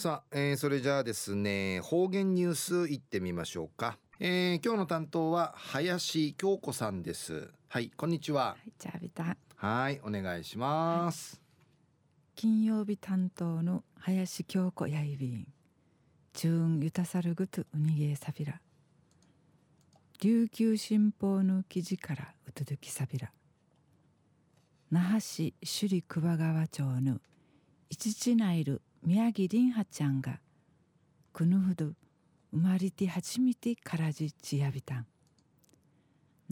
さあ、えー、それじゃあですね方言ニュースいってみましょうか、えー、今日の担当は林京子さんです。はいこんにちは、はい、じゃあビタはいお願いします、はい、金曜日担当の林京子やいびん。チューンゆたさるぐとうにげさびら琉球新報の記事からうとどきさびら那覇市首里久保川町の一地内る宮城凛波ちゃんがくぬふど生まれて初めてからじちやびたん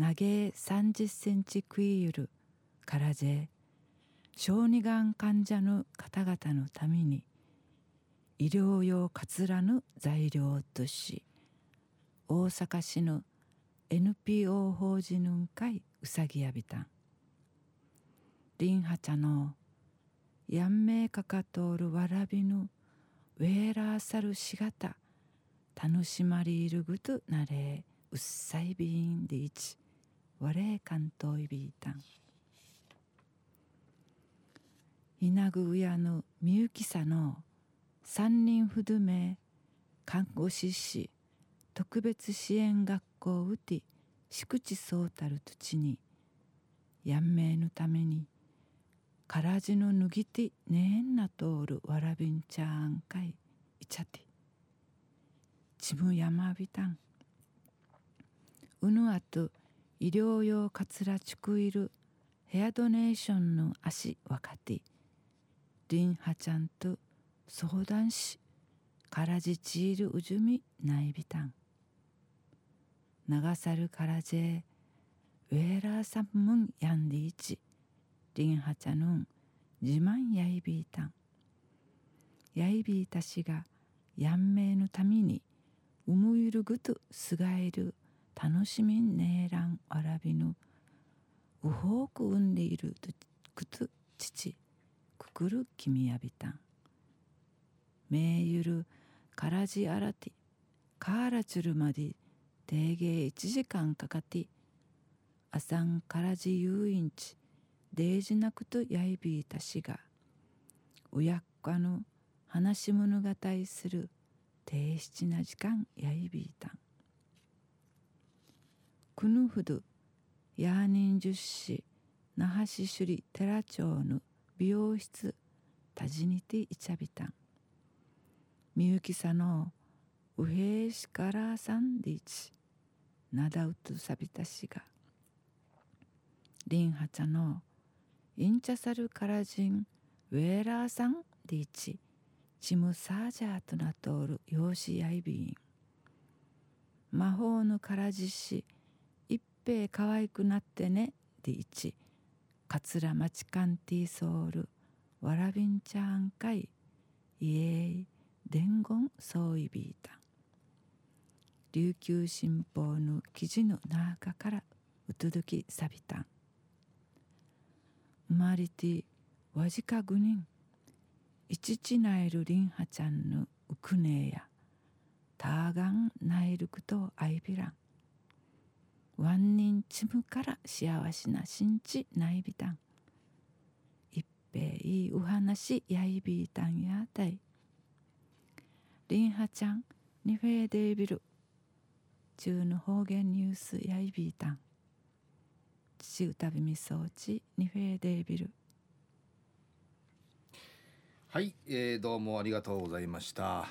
投げ30センチ食いゆるからぜ小児がん患者の方々のために医療用かつらぬ材料とし大阪市の NPO 法人会うさぎやびたん凛波茶のやんめいかかとおるわらびぬウェーラーサルしがた楽しまりいるぐとなれうっさいびんでいちわれかんといびいたん。いなぐうやのみゆきさの三人ふどめ看護師士特別支援学校うて敷地そうたる土地にやんめいのためにからじのぬぎてねえんなとおるわらびんちゃんかい。いちゃて。ちむやまびたん。うぬあと医療用かつらちくいるヘアドネーションの足わかて。りんはちゃんと相談しからじちいるうじゅみないびたん。流さるからじウェーラーサムムンやんでいち。リンハチャヌン自慢やいびいたんやいびいたしがやんめいのためにうむゆるぐとすがえる楽しみねえらんわらびぬうほうく産んでいるくつ父くくるきみやびたんめいゆるからじあらてカーラチュルまで定芸1時間かかってあさんからじ遊園地デージなくとやいびいたしがうやっかの話し物語する低質な時間やいびいたん。くぬふどやーにんじゅっし那覇市首里寺町の美容室たじにていちゃびたん。みゆきさのうへいしからさんでいちなだうとさびたしが。りんはちゃのインチャサルカラジンウェーラーさんでいちチムサージャーとなっとおる養子やいびん魔法のからじし一平可愛くなってね。でいちかつらまちかんティーソール。わらびんちゃんかいイエイ。伝言そういびいた琉球新報の記事の中からうとどきさびたん。マリティワジカグニンイチチナイルリンハチャンヌウクネーヤターガンナイルクとアイビランワンニンチムから幸せな新地ナイビタン一平いいお話ヤイビータンやたい。リンハちゃんニフェーデイビル。チュ中の方言ニュースヤイビータン父歌びみそうちニフェーデービル。はい、えー、どうもありがとうございました。